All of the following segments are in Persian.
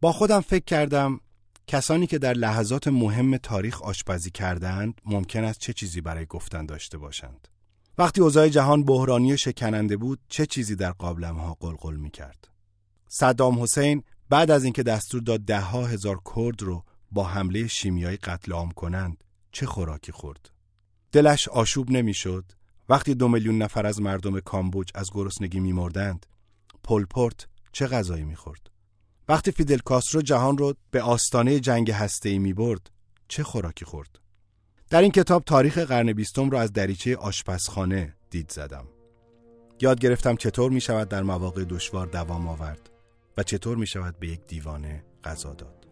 با خودم فکر کردم کسانی که در لحظات مهم تاریخ آشپزی کردند ممکن است چه چیزی برای گفتن داشته باشند. وقتی اوضاع جهان بحرانی و شکننده بود چه چیزی در قابلمه قلقل می کرد. صدام حسین بعد از اینکه دستور داد ده ها هزار کرد رو با حمله شیمیایی قتل عام کنند چه خوراکی خورد دلش آشوب نمی‌شد وقتی دو میلیون نفر از مردم کامبوج از گرسنگی میمردند پلپورت چه غذایی می‌خورد وقتی فیدل کاسترو جهان رو به آستانه جنگ هسته‌ای می‌برد چه خوراکی خورد؟ در این کتاب تاریخ قرن بیستم را از دریچه آشپزخانه دید زدم. یاد گرفتم چطور می شود در مواقع دشوار دوام آورد و چطور می شود به یک دیوانه غذا داد.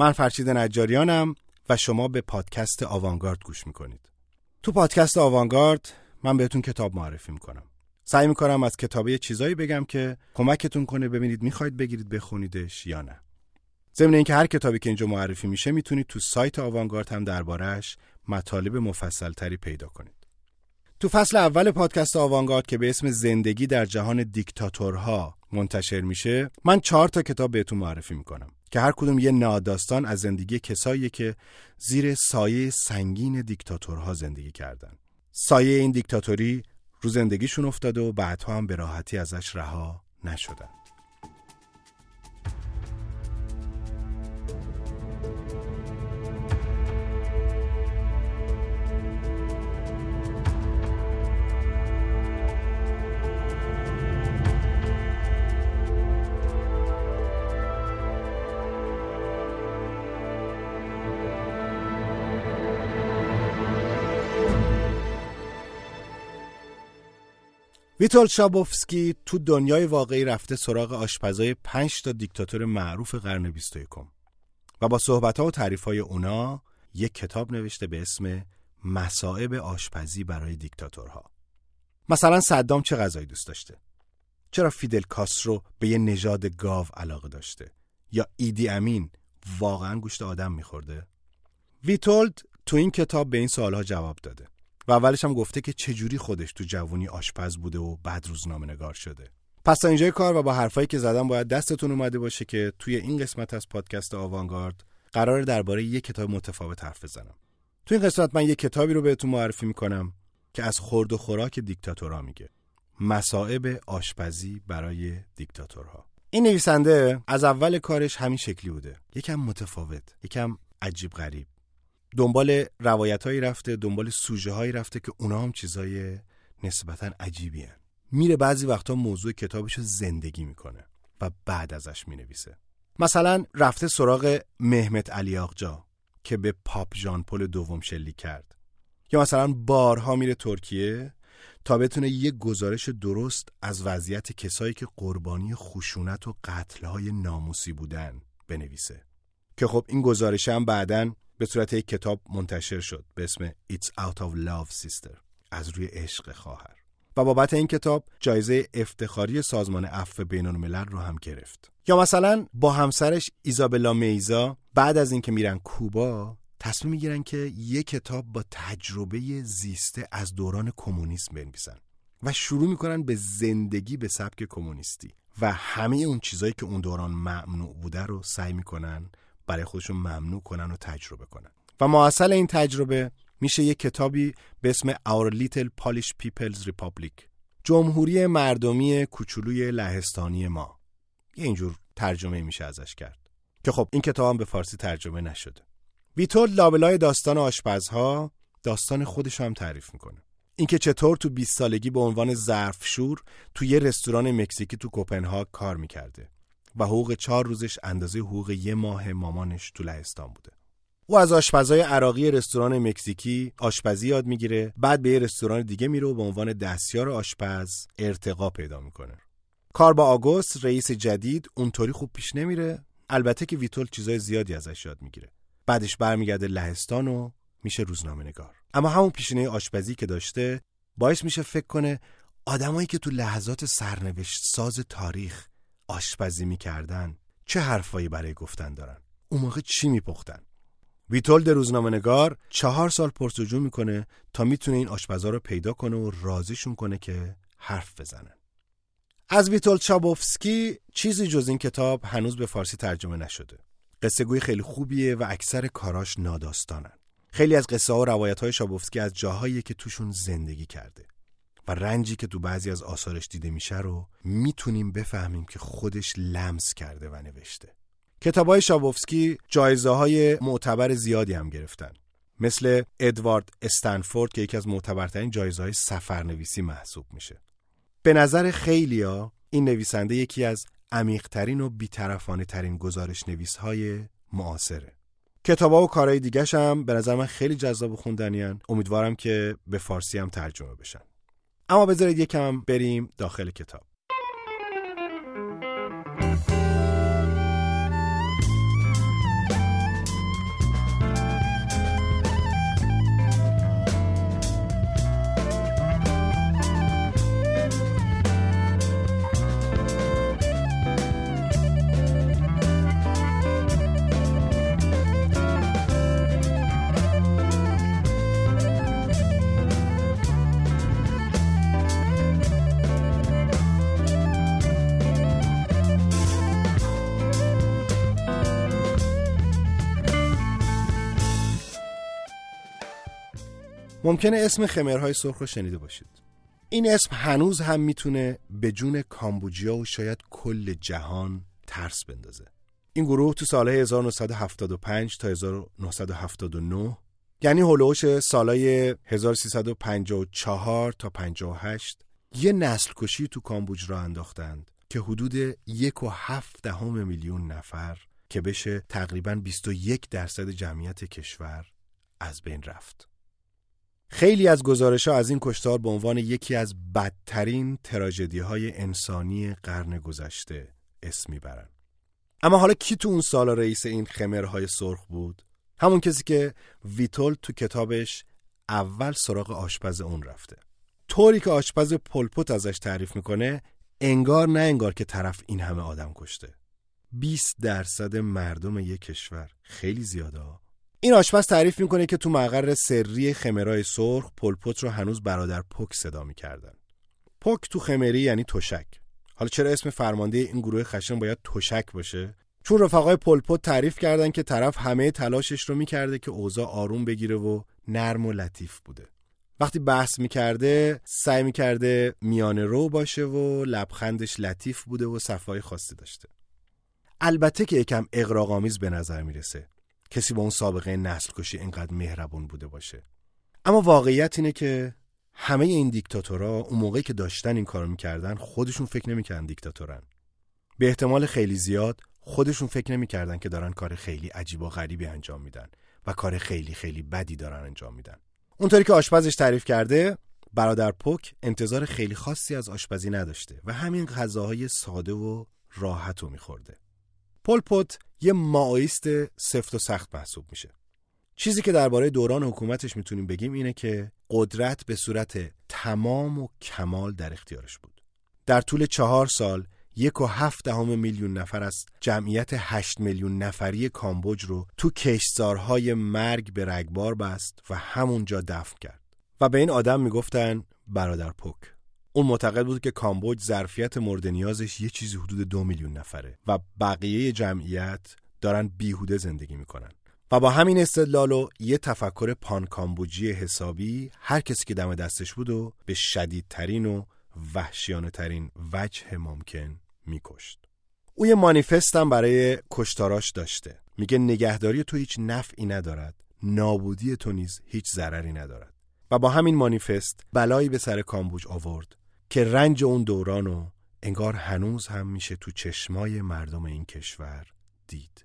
من فرشید نجاریانم و شما به پادکست آوانگارد گوش می‌کنید. تو پادکست آوانگارد من بهتون کتاب معرفی می‌کنم. سعی می‌کنم از کتابه چیزایی بگم که کمکتون کنه ببینید می‌خواید بگیرید بخونیدش یا نه. ضمن اینکه هر کتابی که اینجا معرفی میشه می‌تونید تو سایت آوانگارد هم دربارهش مطالب مفصل تری پیدا کنید. تو فصل اول پادکست آوانگارد که به اسم زندگی در جهان دیکتاتورها منتشر میشه من چهار تا کتاب بهتون معرفی می‌کنم که هر کدوم یه ناداستان از زندگی کسایی که زیر سایه سنگین دیکتاتورها زندگی کردن. سایه این دیکتاتوری رو زندگیشون افتاده و بعدها هم به راحتی ازش رها نشدن. ویتول شابوفسکی تو دنیای واقعی رفته سراغ آشپزای پنج تا دیکتاتور معروف قرن 21 و با صحبت ها و تعریف های اونا یک کتاب نوشته به اسم مسائب آشپزی برای دیکتاتورها مثلا صدام چه غذایی دوست داشته؟ چرا فیدل کاسترو به یه نژاد گاو علاقه داشته؟ یا ایدی امین واقعا گوشت آدم میخورده؟ ویتولد تو این کتاب به این سوالها جواب داده. و اولش هم گفته که چجوری خودش تو جوونی آشپز بوده و بعد روزنامه نگار شده. پس تا اینجای کار و با حرفایی که زدم باید دستتون اومده باشه که توی این قسمت از پادکست آوانگارد قرار درباره یک کتاب متفاوت حرف بزنم. تو این قسمت من یک کتابی رو بهتون معرفی می‌کنم که از خورد و خوراک دیکتاتورها میگه. مسائب آشپزی برای دیکتاتورها. این نویسنده از اول کارش همین شکلی بوده. یکم متفاوت یکم عجیب غریب. دنبال روایت هایی رفته دنبال سوژه هایی رفته که اونا هم چیزای نسبتا عجیبی هن. میره بعضی وقتا موضوع کتابش رو زندگی می‌کنه و بعد ازش می‌نویسه. مثلا رفته سراغ مهمت علی آقجا که به پاپ ژان پل دوم شلیک کرد. یا مثلا بارها میره ترکیه تا بتونه یک گزارش درست از وضعیت کسایی که قربانی خشونت و قتلهای ناموسی بودن بنویسه. که خب این گزارش هم بعدن به صورت یک کتاب منتشر شد به اسم It's Out of Love Sister از روی عشق خواهر. و بابت این کتاب جایزه افتخاری سازمان عفو بین الملل رو هم گرفت. یا مثلا با همسرش ایزابلا میزا بعد از اینکه میرن کوبا تصمیم می‌گیرن که یک کتاب با تجربه زیسته از دوران کمونیسم بنویسن و شروع می‌کنن به زندگی به سبک کمونیستی. و همه اون چیزایی که اون دوران ممنوع بوده رو سعی می‌کنن برای خودشون ممنوع کنن و تجربه کنن. و معاصل این تجربه میشه یک کتابی به اسم Our Little Polish People's Republic. جمهوری مردمی کوچولوی لهستانی ما. یه اینجور ترجمه میشه ازش کرد. که خب این کتاب هم به فارسی ترجمه نشده. ویتول لابلای داستان آشپزها داستان خودش هم تعریف می‌کنه. اینکه چطور تو 20 سالگی به عنوان ظرفشور تو یه رستوران مکزیکی تو کوپنهاگ کار می‌کرده. و حقوق چهار روزش اندازه حقوق یه ماه مامانش تو لهستان بوده. او از آشپزای عراقی رستوران مکزیکی آشپزی یاد می‌گیره بعد به یه رستوران دیگه میره و به عنوان دستیار آشپز ارتقا پیدا می‌کنه. کار با آگوست رئیس جدید اونطوری خوب پیش نمیره البته که ویتول چیزای زیادی ازش یاد می‌گیره. بعدش برمیگرده لهستان و میشه روزنامه نگار. اما همون پیشینه آشپزی که داشته باعث میشه فکر کنه آدمایی که تو لحظات سرنوشت ساز تاریخ آشپزی می‌کردن چه حرفایی برای گفتن دارن؟ اون موقع چی میپختن؟ ویتولد روزنامه نگار چهار سال پرسجو می‌کنه تا می‌تونه این آشپزا رو پیدا کنه و رازیشون کنه که حرف بزنن. از ویتول چابوفسکی چیزی جز این کتاب هنوز به فارسی ترجمه نشده. قصه گوی خیلی خوبیه و اکثر کاراش ناداستانن. خیلی از قصه ها و روایت های شابوفسکی از جاهایی که توشون زندگی کرده. رنجی که تو بعضی از آثارش دیده میشه رو می‌تونیم بفهمیم که خودش لمس کرده و نوشته. کتاب های شابوفسکی جایزه های معتبر زیادی هم گرفتن. مثل ادوارد استنفورد که یکی از معتبرترین جایزه های سفرنویسی محسوب میشه. به نظر خیلیا این نویسنده یکی از عمیقترین و بیطرفانه ترین گزارش نویس های معاصره. کتابا و کارهای دیگه هم به نظر من خیلی جذاب خوندنیان امیدوارم که به فارسی هم ترجمه بشن. اما بذارید یکم بریم داخل کتاب. ممکنه اسم خمرهای سرخ رو شنیده باشید این اسم هنوز هم می‌تونه به جون کامبوجیا و شاید کل جهان ترس بندازه این گروه تو سالهای 1975 تا 1979 یعنی هلوش سالهای 1354 تا 58 یه نسل کشی تو کامبوج را انداختند که حدود یک و هفت دهم میلیون نفر که بشه تقریبا 21 درصد جمعیت کشور از بین رفت. خیلی از گزارش ها از این کشتار به عنوان یکی از بدترین تراجدی های انسانی قرن گذشته اسم می‌برن. اما حالا کی تو اون سال رئیس این خمرهای سرخ بود؟ همون کسی که ویتول تو کتابش اول سراغ آشپز اون رفته. طوری که آشپز پلپوت ازش تعریف می‌کنه انگار نه انگار که طرف این همه آدم کشته. 20 درصد مردم یک کشور خیلی زیاده این آشپز تعریف می‌کنه که تو مقر سری خمرای سرخ پلپوت رو هنوز برادر پک صدا می‌کردن. پک تو خمری یعنی تشک. حالا چرا اسم فرمانده این گروه خشن باید تشک باشه؟ چون رفقای پلپوت تعریف کردن که طرف همه تلاشش رو می‌کرده که اوضاع آروم بگیره و نرم و لطیف بوده. وقتی بحث می‌کرده سعی می‌کرده میانه رو باشه و لبخندش لطیف بوده و صفای خاصی داشته. البته که یکم اقراق‌آمیز به نظر می‌رسه. کسی با اون سابقه نسل کشی اینقدر مهربون بوده باشه. اما واقعیت اینه که همه این دیکتاتورها اون موقعی که داشتن این کارو می‌کردن خودشون فکر نمی‌کردن دیکتاتورن. به احتمال خیلی زیاد خودشون فکر نمی‌کردن که دارن کار خیلی عجیب و غریبی انجام میدن و کار خیلی خیلی بدی دارن انجام میدن. اونطوری که آشپزش تعریف کرده برادر پوک انتظار خیلی خاصی از آشپزی نداشته و همین غذاهای ساده و راحت رو میخورده. پولپوت یه ماویست سفت و سخت محسوب میشه. چیزی که درباره دوران حکومتش می‌تونیم بگیم اینه که قدرت به صورت تمام و کمال در اختیارش بود. در طول چهار سال یک و هفت دهم میلیون نفر از جمعیت هشت میلیون نفری کامبوج رو تو کشتزارهای مرگ به رگبار بست و همونجا دفن کرد. و به این آدم می‌گفتن برادر پوک. اون معتقد بود که کامبوج ظرفیت مورد نیازش یه چیزی حدود دو میلیون نفره و بقیه جمعیت دارن بیهوده زندگی می‌کنن. و با همین استدلال و یه تفکر پان کامبوجی حسابی هر کسی که دم دستش بود و به شدیدترین و وحشیانه ترین وجه ممکن میکشت. او یه مانیفست هم برای کشتاراش داشته. میگه نگهداری تو هیچ نفعی ندارد. نابودی تو نیز هیچ ضرری ندارد. و با همین مانیفست بلایی به سر کامبوج آورد. که رنج اون دوران و انگار هنوز هم میشه تو چشمای مردم این کشور دید.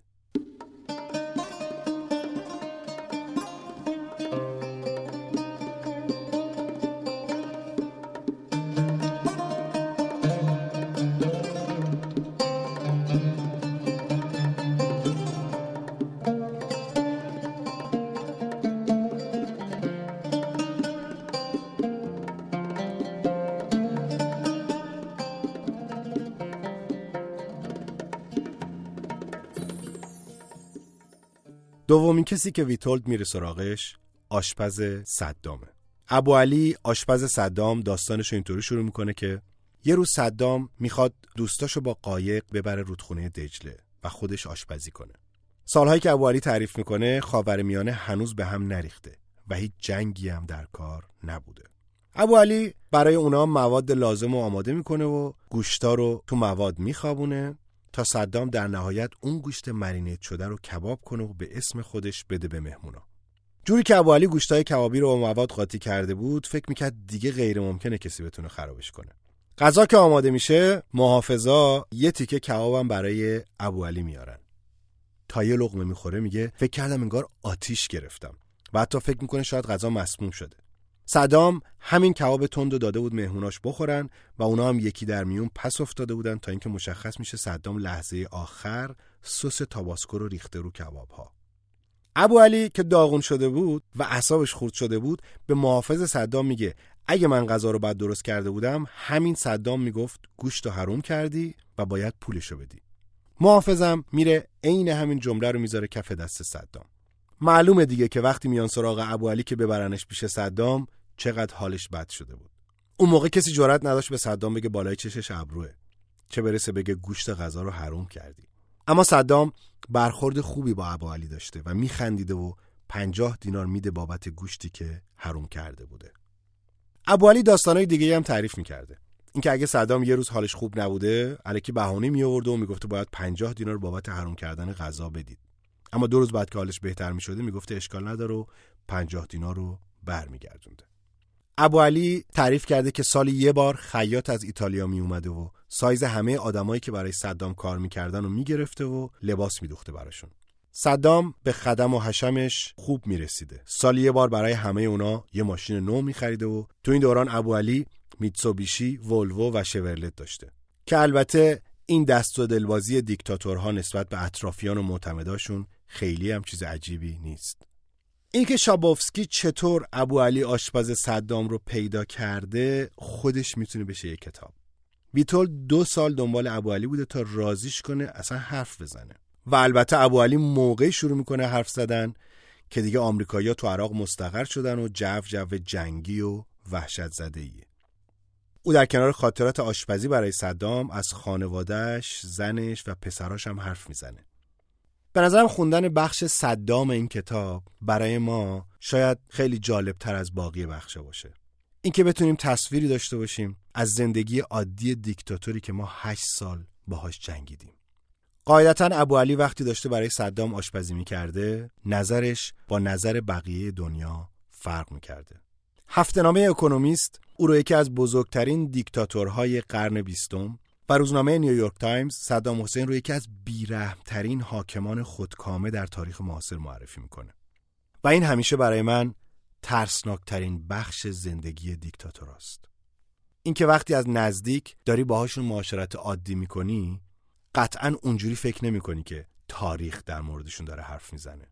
دومین کسی که ویتولد میره سراغش آشپز صدامه. ابو علی آشپز صدام داستانش رو اینطوری شروع می‌کنه که یه روز صدام می‌خواد دوستاشو با قایق ببره رودخونه دجله و خودش آشپزی کنه. سالهایی که ابو علی تعریف می‌کنه خاورمیانه هنوز به هم نریخته و هیچ جنگی هم در کار نبوده. ابو علی برای اونا مواد لازم رو آماده می‌کنه و گوشتا رو تو مواد میخوابونه تا صدام در نهایت اون گوشت مرینیت شده رو کباب کنه و به اسم خودش بده به مهمونا. جوری که ابو علی گوشتای کبابی رو با مواد قاطی کرده بود فکر می‌کرد دیگه غیر ممکنه کسی بتونه خرابش کنه. غذا که آماده میشه محافظا یه تیکه کبابم برای ابو علی میارن. تا یه لقمه می‌خوره میگه فکر کردم انگار آتیش گرفتم. و حتی فکر می‌کنه شاید غذا مسموم شده. صدام همین کباب تند داده بود مهموناش بخورن و اونا هم یکی در میون پس افتاده بودن تا اینکه مشخص میشه صدام لحظه آخر سس تاباسکو رو ریخته رو کباب ها ابو علی که داغون شده بود و اعصابش خورد شده بود به محافظ صدام میگه اگه من غذا رو بعد درست کرده بودم همین صدام می‌گفت گوشت رو حروم کردی و باید پولشو بدی. محافظم میره عین همین جمله رو می‌ذاره کف دست صدام. معلومه دیگه که وقتی میان سراغ ابو علی که ببرنش پیش صدام چقدر حالش بد شده بود. اون موقع کسی جرأت نداشت به صدام بگه بالای چشش ابروه. چه برسه بگه گوشت غذا رو حروم کردی. اما صدام برخورد خوبی با ابو علی داشته و میخندیده و پنجاه دینار میده بابت گوشتی که حروم کرده بوده. ابو علی داستانای دیگه هم تعریف می‌کرده. اینکه اگه صدام یه روز حالش خوب نبوده الکی بهانه می آورده و می‌گفته باید 50 دینار بابت حروم کردن غذا بدید. اما دو روز بعد که حالش بهتر می می‌گفته اشکال نداره و 50 دینار رو برمیگردونده. ابو علی تعریف کرده که سالی یه بار خیاط از ایتالیا می اومده و سایز همه آدمایی که برای صدام کار می‌کردن رو می‌گرفته و لباس میدوخته براشون. صدام به خدم و حشمش خوب می‌رسیده. سالی یه بار برای همه اونا یه ماشین نو میخریده و تو این دوران ابو علی میتسوبیشی، ولوو و شورلت داشته. که البته این دست و دلبازی دیکتاتورها نسبت به اطرافیان و معتمداشون خیلی هم چیز عجیبی نیست اینکه شابوفسکی چطور ابو علی آشپز صدام رو پیدا کرده خودش می‌تونه بشه یک کتاب ویتول دو سال دنبال ابو علی بوده تا رازیش کنه اصلا حرف بزنه و البته ابو علی موقعی شروع می‌کنه حرف زدن که دیگه آمریکایی‌ها تو عراق مستقر شدن و جو جو جنگی و وحشت زده ایه. او در کنار خاطرات آشپزی برای صدام از خانوادهش، زنش و پسراش هم حرف می‌زنه. به نظرم خوندن بخش صدام این کتاب برای ما شاید خیلی جالب تر از باقی بخشه باشه. اینکه بتونیم تصویری داشته باشیم از زندگی عادی دیکتاتوری که ما هشت سال باهاش جنگیدیم. قاعدتا ابو علی وقتی داشته برای صدام آشپزی می‌کرده نظرش با نظر بقیه دنیا فرق می‌کرده. هفتنامه اکونومیست او رو یکی از بزرگترین دیکتاتورهای قرن بیستم و روزنامه نیویورک تایمز صدام حسین رو یکی از بیرحمترین حاکمان خودکامه در تاریخ معاصر معرفی می‌کنه. و این همیشه برای من ترسناکترین بخش زندگی دیکتاتوراست. اینکه وقتی از نزدیک داری باهاشون معاشرت عادی می‌کنی قطعا اونجوری فکر نمی‌کنی که تاریخ در موردشون داره حرف می‌زنه.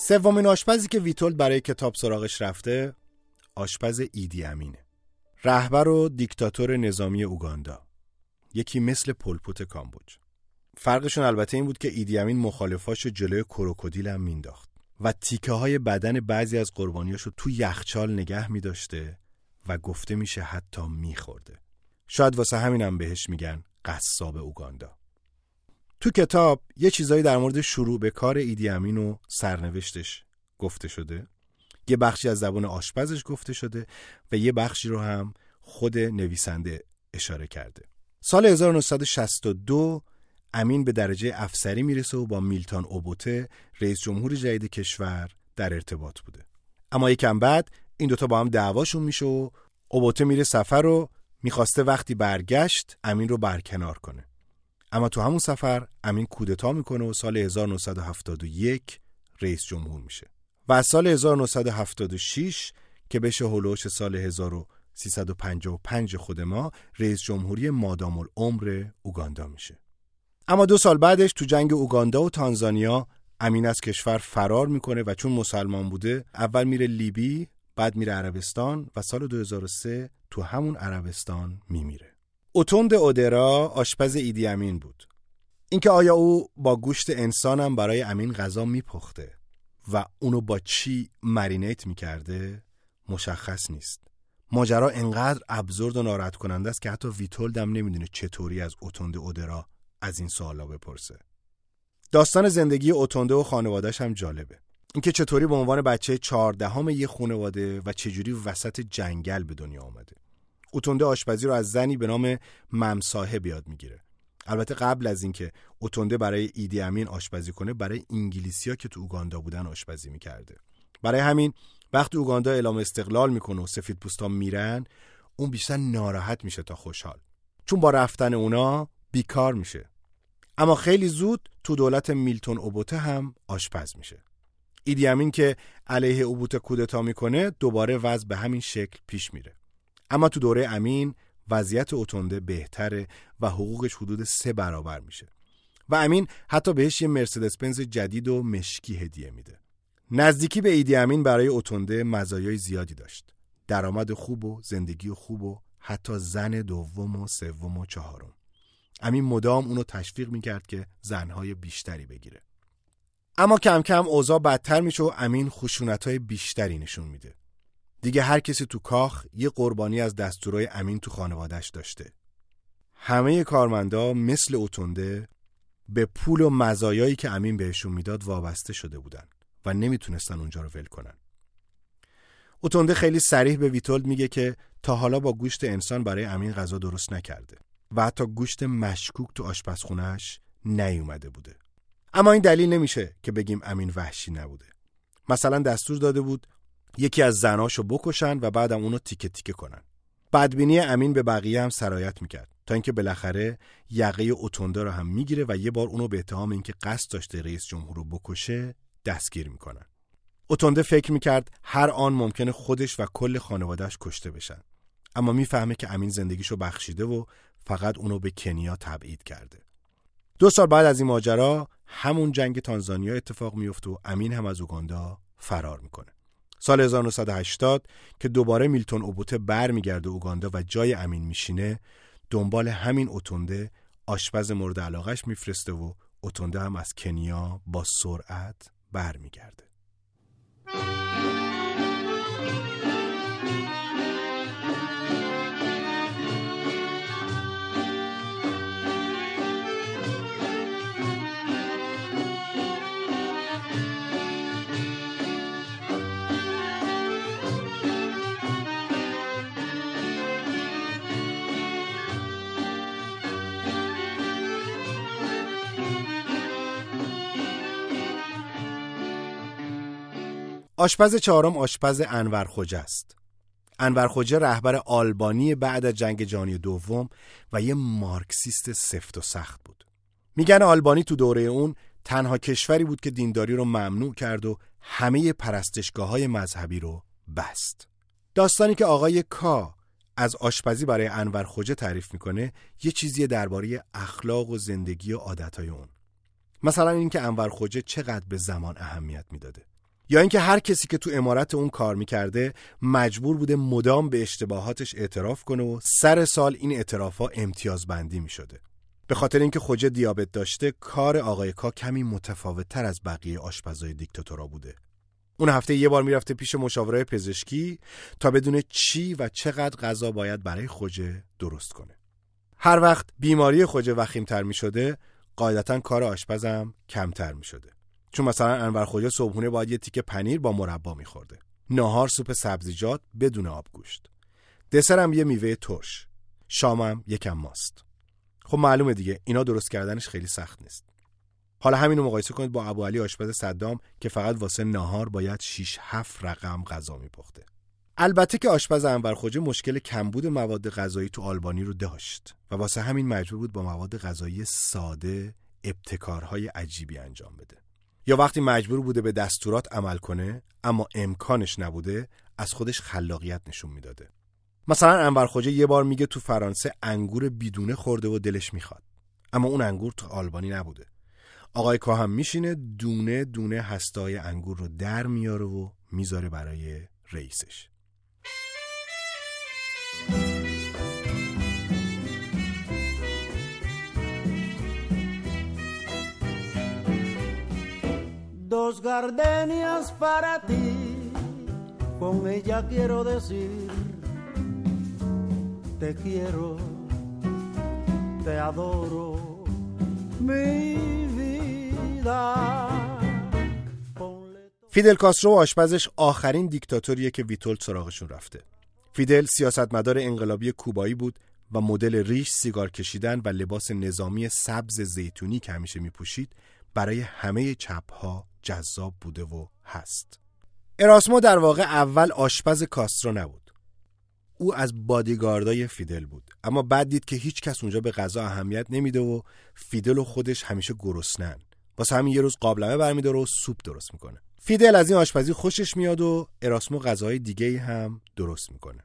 سومین آشپزی که ویتولد برای کتاب سراغش رفته آشپز ایدی امینه. رهبر و دیکتاتور نظامی اوگاندا. یکی مثل پلپوت کامبوج. فرقشون البته این بود که ایدی امین مخالفاش جلوی کروکودیل هم مینداخت و تیکه های بدن بعضی از قربانیاشو تو یخچال نگه می داشته و گفته میشه حتی میخورده. شاید واسه همینم بهش میگن قصاب اوگاندا. تو کتاب یه چیزایی در مورد شروع به کار ایدی امین و سرنوشتش گفته شده. یه بخشی از زبان آشپزش گفته شده و یه بخشی رو هم خود نویسنده اشاره کرده. سال 1962 امین به درجه افسری می‌رسه و با میلتان اوبوته رئیس جمهور جدید کشور در ارتباط بوده. اما یکم بعد این دوتا با هم دعواشون میشه و اوبوته میره سفر و می‌خواسته وقتی برگشت امین رو برکنار کنه. اما تو همون سفر امین کودتا می‌کنه و سال 1971 رئیس جمهور میشه. و از سال 1976 که بشه هلوش سال 1355 خود ما رئیس جمهوری مادام العمر اوگاندا میشه. اما دو سال بعدش تو جنگ اوگاندا و تانزانیا امین از کشور فرار می‌کنه و چون مسلمان بوده اول میره لیبی بعد میره عربستان و سال 2003 تو همون عربستان میمیره. اوتوند اودرا آشپز ایدی امین بود. اینکه آیا او با گوشت انسانم برای امین غذا میپخته و اونو با چی مرینیت می‌کرده مشخص نیست. ماجرا انقدر ابزورد و ناراحت کننده است که حتی ویتولدم نمی‌دونه چطوری از اوتوند اودرا از این سوالا بپرسه. داستان زندگی اوتونده و خانوادهش هم جالبه. اینکه چطوری به عنوان بچه چهاردهم یه خانواده و چجوری وسط جنگل به دنیا آمده اوتونده آشپزی رو از زنی به نام ممساهه بیاد می‌گیره. البته قبل از اینکه اوتونده برای ایدی امین آشپزی کنه برای انگلیسیا که تو اوگاندا بودن آشپزی می‌کرده. برای همین وقتی اوگاندا اعلام استقلال می‌کنه و سفید پوستا میرن اون بیشتر ناراحت میشه تا خوشحال. چون با رفتن اونا بیکار میشه. اما خیلی زود تو دولت میلتون اوبوته هم آشپز میشه. ایدی امین که علیه اوبوته کودتا می‌کنه دوباره وضع به همین شکل پیش میره. اما تو دوره امین وضعیت اوتونده بهتره و حقوقش حدود سه برابر میشه. و امین حتی بهش یه مرسدس بنز جدید و مشکی هدیه میده. نزدیکی به ایدی امین برای اوتونده مزایای زیادی داشت. درآمد خوب و زندگی خوب و حتی زن دوم و سوم و چهارم. امین مدام اونو تشویق می‌کرد که زنهای بیشتری بگیره. اما کم کم اوضاع بدتر میشه و امین خشونتهای بیشتری نشون میده. دیگه هر کسی تو کاخ یه قربانی از دستورای امین تو خانوادش داشته. همه کارمندا مثل اوتونده به پول و مزایایی که امین بهشون می‌داد وابسته شده بودن و نمی‌تونستن اونجا رو ول کنن. اوتونده خیلی سریح به ویتولد میگه که تا حالا با گوشت انسان برای امین غذا درست نکرده و حتی گوشت مشکوک تو آشپزخونهش نیومده بوده. اما این دلیل نمیشه که بگیم امین وحشی نبوده. مثلا دستور داده بود یکی از زناشو بکشن و بعدم اونو تیکه تیکه کنن. بدبینی امین به بقیه هم سرایت می‌کرد تا اینکه بالاخره یقه اوتونده رو هم می‌گیره و یه بار اونو به اتهام اینکه قصد داشته رئیس جمهور رو بکشه دستگیر می‌کنن. اوتونده فکر می‌کرد هر آن ممکنه خودش و کل خانوادهش کشته بشن. اما می‌فهمه که امین زندگیشو بخشیده و فقط اونو به کنیا تبعید کرده. دو سال بعد از این ماجرا همون جنگ تانزانیا اتفاق میفته و امین هم از اوگاندا فرار می‌کنه. سال 1980 که دوباره میلتون اوبوته برمیگرده اوگاندا و جای امین میشینه دنبال همین اوتونده آشپز مورد علاقش میفرسته و اوتونده هم از کنیا با سرعت برمیگرده. آشپز چهارم آشپز انور خوجه است. انور خوجه رهبر آلبانی بعد از جنگ جهانی دوم و یه مارکسیست سفت و سخت بود. میگن آلبانی تو دوره اون تنها کشوری بود که دینداری رو ممنوع کرد و همه پرستشگاه های مذهبی رو بست. داستانی که آقای کا از آشپزی برای انور خوجه تعریف می‌کنه یه چیزی درباره اخلاق و زندگی و عادتهای اون. مثلا اینکه انور خوجه چقدر به زمان اهمیت می‌داده. یا اینکه هر کسی که تو امارت اون کار می‌کرده مجبور بوده مدام به اشتباهاتش اعتراف کنه و سر سال این اعترافها امتیاز بندی می‌شده. به خاطر اینکه خوجه دیابت داشته کار آقای کا کمی متفاوت تر از بقیه آشپزای دیکتاتورا بوده. اون هفته یه بار می‌رفته پیش مشاوره پزشکی تا بدونه چی و چقدر غذا باید برای خوجه درست کنه. هر وقت بیماری خوجه وخیمتر می شده قاعدتا کار آشپزم کمتر می شده چون مثلا انور خوجا صبحونه باید یه تیکه پنیر با مربا میخورده. ناهار سوپ سبزیجات بدون آبگوشت دسرم یه میوه ترش. شامم یکم ماست. خب معلومه دیگه اینا درست کردنش خیلی سخت نیست. حالا همینو مقایسه کنید با ابو علی آشپز صدام که فقط واسه ناهار باید 6 7 رقم غذا میپخته. البته که آشپز انور خوجه مشکل کمبود مواد غذایی تو آلبانی رو داشت و واسه همین مجبور بود با مواد غذایی ساده ابتکارهای عجیبی انجام بده. یا وقتی مجبور بوده به دستورات عمل کنه اما امکانش نبوده از خودش خلاقیت نشون می‌داده. مثلا انور خوجه یه بار میگه تو فرانسه انگور بیدونه خورده و دلش می‌خواد. اما اون انگور تو آلبانی نبوده. آقای کاهم میشینه دونه دونه هستای انگور رو در میاره و می‌ذاره برای رئیسش. Dos gardenias para ti, con ella quiero decir, te quiero, te adoro, mi vida. فیدل کاسترو آشپزش آخرین دیکتاتوریه که ویتولت سراغشون رفته. فیدل سیاستمدار انقلابی کوبایی بود و مدل ریش سیگار کشیدن و لباس نظامی سبز زیتونی که همیشه میپوشید برای همه چپها جذاب بوده و هست. اراسمو در واقع اول آشپز کاسترو نبود. او از بادیگاردای فیدل بود اما بعد دید که هیچ کس اونجا به غذا اهمیت نمیده و فیدل و خودش همیشه گرسنن. واسه همین یه روز قابلمه برمیداره و سوپ درست می‌کنه. فیدل از این آشپزی خوشش میاد و اراسمو غذاهای دیگه هم درست می‌کنه.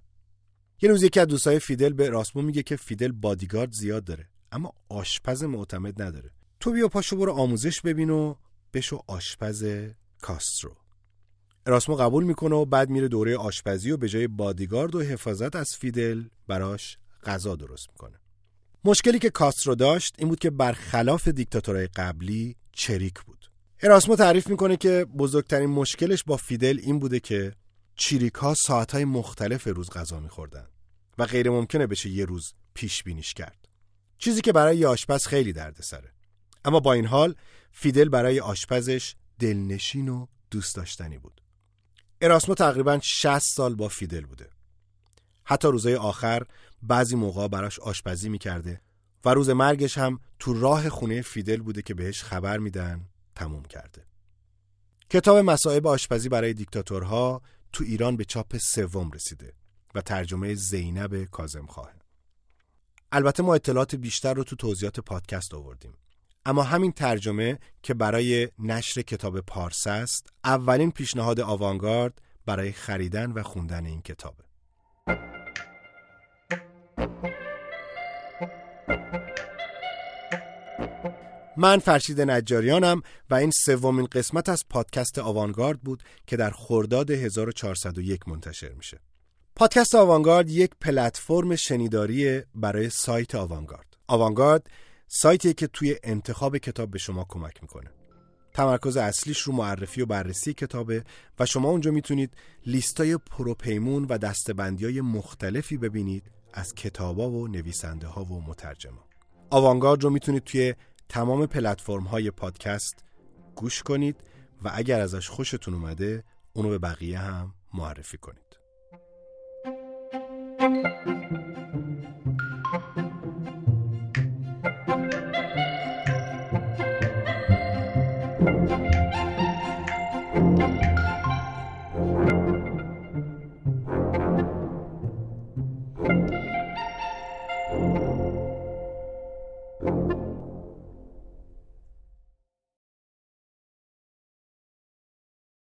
یه روز یکی از دوستای فیدل به اراسمو میگه که فیدل بادیگارد زیاد داره اما آشپز معتمد نداره. تو بیا پاشو برو آموزش ببین و بشو آشپز کاسترو. اراسمو قبول می‌کنه و بعد میره دوره آشپزی و به جای بادیگارد و حفاظت از فیدل براش غذا درست می‌کنه. مشکلی که کاسترو داشت این بود که برخلاف دیکتاتورهای قبلی چریک بود. اراسمو تعریف می‌کنه که بزرگترین مشکلش با فیدل این بوده که چریک ها ساعت های مختلف روز غذا میخوردن و غیر ممکنه بشه یه روز پیش بینیش کرد. چیزی که برای یه آشپز خیلی دردسره. اما با این حال فیدل برای آشپزش دلنشین و دوست داشتنی بود. اراسمو تقریبا 60 سال با فیدل بوده. حتی روزهای آخر بعضی موقع براش آشپزی می‌کرده و روز مرگش هم تو راه خونه فیدل بوده که بهش خبر میدن تموم کرده. کتاب مصائب آشپزی برای دیکتاتورها تو ایران به چاپ سوم رسیده و ترجمه زینب کازم خواهه. البته ما اطلاعات بیشتر رو تو توضیحات پادکست آوردیم. اما همین ترجمه که برای نشر کتاب پارس است اولین پیشنهاد آوانگارد برای خریدن و خوندن این کتابه. من فرشید نجاریانم و این سومین قسمت از پادکست آوانگارد بود که در خرداد 1401 منتشر میشه. پادکست آوانگارد یک پلتفرم شنیداری برای سایت آوانگارد. آوانگارد سایتی که توی انتخاب کتاب به شما کمک می‌کنه. تمرکز اصلیش رو معرفی و بررسی کتابه و شما اونجا می‌تونید لیستای پروپیمون و دستبندی های مختلفی ببینید از کتابا و نویسنده ها و مترجما. آوانگارد رو می‌تونید توی تمام پلتفرم های پادکست گوش کنید و اگر ازش خوشتون اومده اونو به بقیه هم معرفی کنید